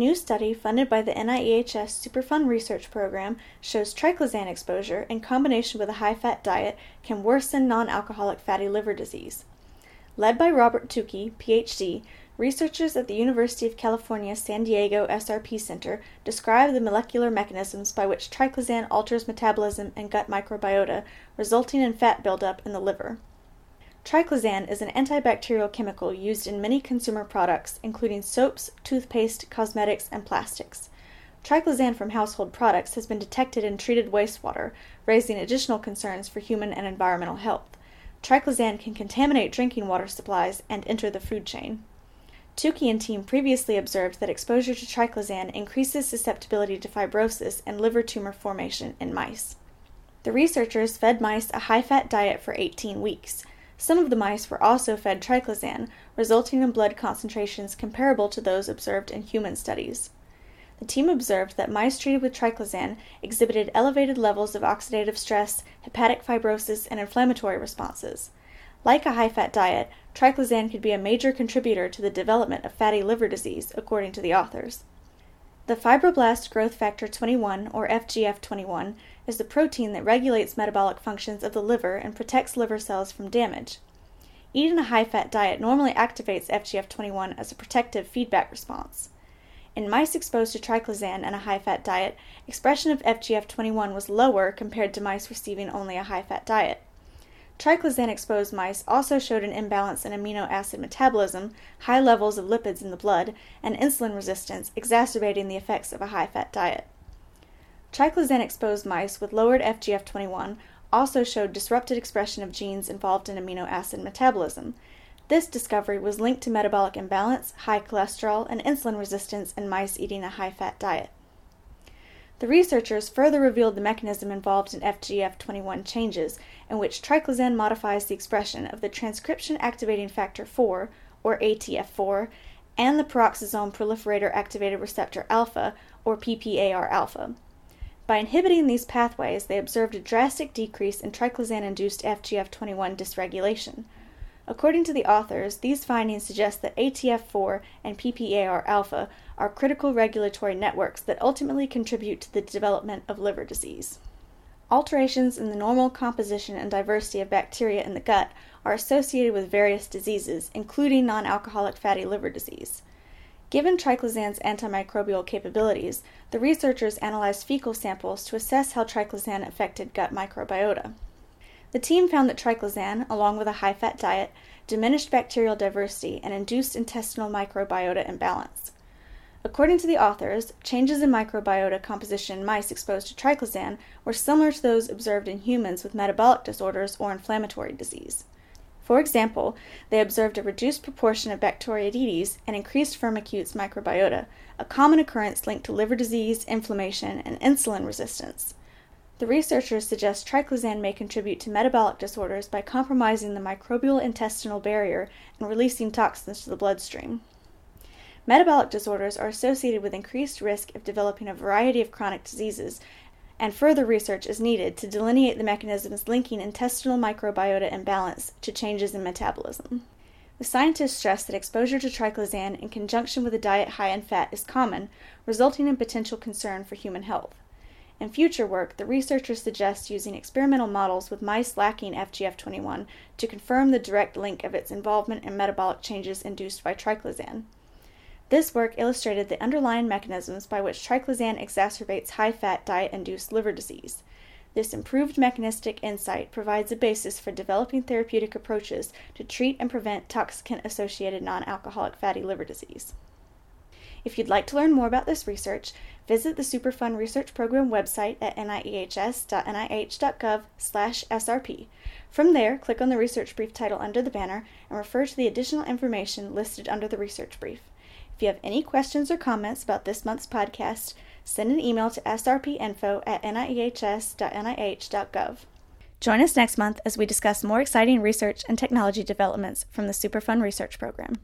new study funded by the NIEHS Superfund Research Program shows triclosan exposure in combination with a high fat diet can worsen non alcoholic fatty liver disease. Led by Robert Tukey, PhD, researchers at the University of California San Diego SRP Center describe the molecular mechanisms by which triclosan alters metabolism and gut microbiota, resulting in fat buildup in the liver. Triclosan is an antibacterial chemical used in many consumer products, including soaps, toothpaste, cosmetics, and plastics. Triclosan from household products has been detected in treated wastewater, raising additional concerns for human and environmental health. Triclosan can contaminate drinking water supplies and enter the food chain. Tukey and team previously observed that exposure to triclosan increases susceptibility to fibrosis and liver tumor formation in mice. The researchers fed mice a high fat diet for 18 weeks. Some of the mice were also fed triclosan, resulting in blood concentrations comparable to those observed in human studies. The team observed that mice treated with triclosan exhibited elevated levels of oxidative stress, hepatic fibrosis, and inflammatory responses. Like a high fat diet, triclosan could be a major contributor to the development of fatty liver disease, according to the authors. The fibroblast growth factor 21, or FGF21, is the protein that regulates metabolic functions of the liver and protects liver cells from damage. Eating a high fat diet normally activates FGF21 as a protective feedback response. In mice exposed to triclosan and a high fat diet, expression of FGF21 was lower compared to mice receiving only a high fat diet. Triclosan exposed mice also showed an imbalance in amino acid metabolism, high levels of lipids in the blood, and insulin resistance, exacerbating the effects of a high fat diet. Triclosan exposed mice with lowered FGF21 also showed disrupted expression of genes involved in amino acid metabolism. This discovery was linked to metabolic imbalance, high cholesterol, and insulin resistance in mice eating a high fat diet. The researchers further revealed the mechanism involved in FGF21 changes, in which triclosan modifies the expression of the transcription activating factor 4, or ATF4, and the peroxisome proliferator activated receptor alpha, or PPAR alpha. By inhibiting these pathways, they observed a drastic decrease in triclosan induced FGF21 dysregulation. According to the authors, these findings suggest that ATF4 and PPAR alpha are critical regulatory networks that ultimately contribute to the development of liver disease. Alterations in the normal composition and diversity of bacteria in the gut are associated with various diseases, including non alcoholic fatty liver disease. Given triclosan's antimicrobial capabilities, the researchers analyzed fecal samples to assess how triclosan affected gut microbiota. The team found that triclosan, along with a high fat diet, diminished bacterial diversity and induced intestinal microbiota imbalance. According to the authors, changes in microbiota composition in mice exposed to triclosan were similar to those observed in humans with metabolic disorders or inflammatory disease. For example, they observed a reduced proportion of Bacteroidetes and increased Firmicutes microbiota, a common occurrence linked to liver disease, inflammation, and insulin resistance. The researchers suggest triclosan may contribute to metabolic disorders by compromising the microbial intestinal barrier and releasing toxins to the bloodstream. Metabolic disorders are associated with increased risk of developing a variety of chronic diseases, and further research is needed to delineate the mechanisms linking intestinal microbiota imbalance to changes in metabolism. The scientists stress that exposure to triclosan in conjunction with a diet high in fat is common, resulting in potential concern for human health. In future work, the researchers suggest using experimental models with mice lacking FGF21 to confirm the direct link of its involvement in metabolic changes induced by triclosan. This work illustrated the underlying mechanisms by which triclosan exacerbates high fat diet induced liver disease. This improved mechanistic insight provides a basis for developing therapeutic approaches to treat and prevent toxicant associated non alcoholic fatty liver disease. If you'd like to learn more about this research, visit the Superfund Research Program website at niehs.nih.gov/srp. From there, click on the research brief title under the banner and refer to the additional information listed under the research brief. If you have any questions or comments about this month's podcast, send an email to srpinfo at niehs.nih.gov. Join us next month as we discuss more exciting research and technology developments from the Superfund Research Program.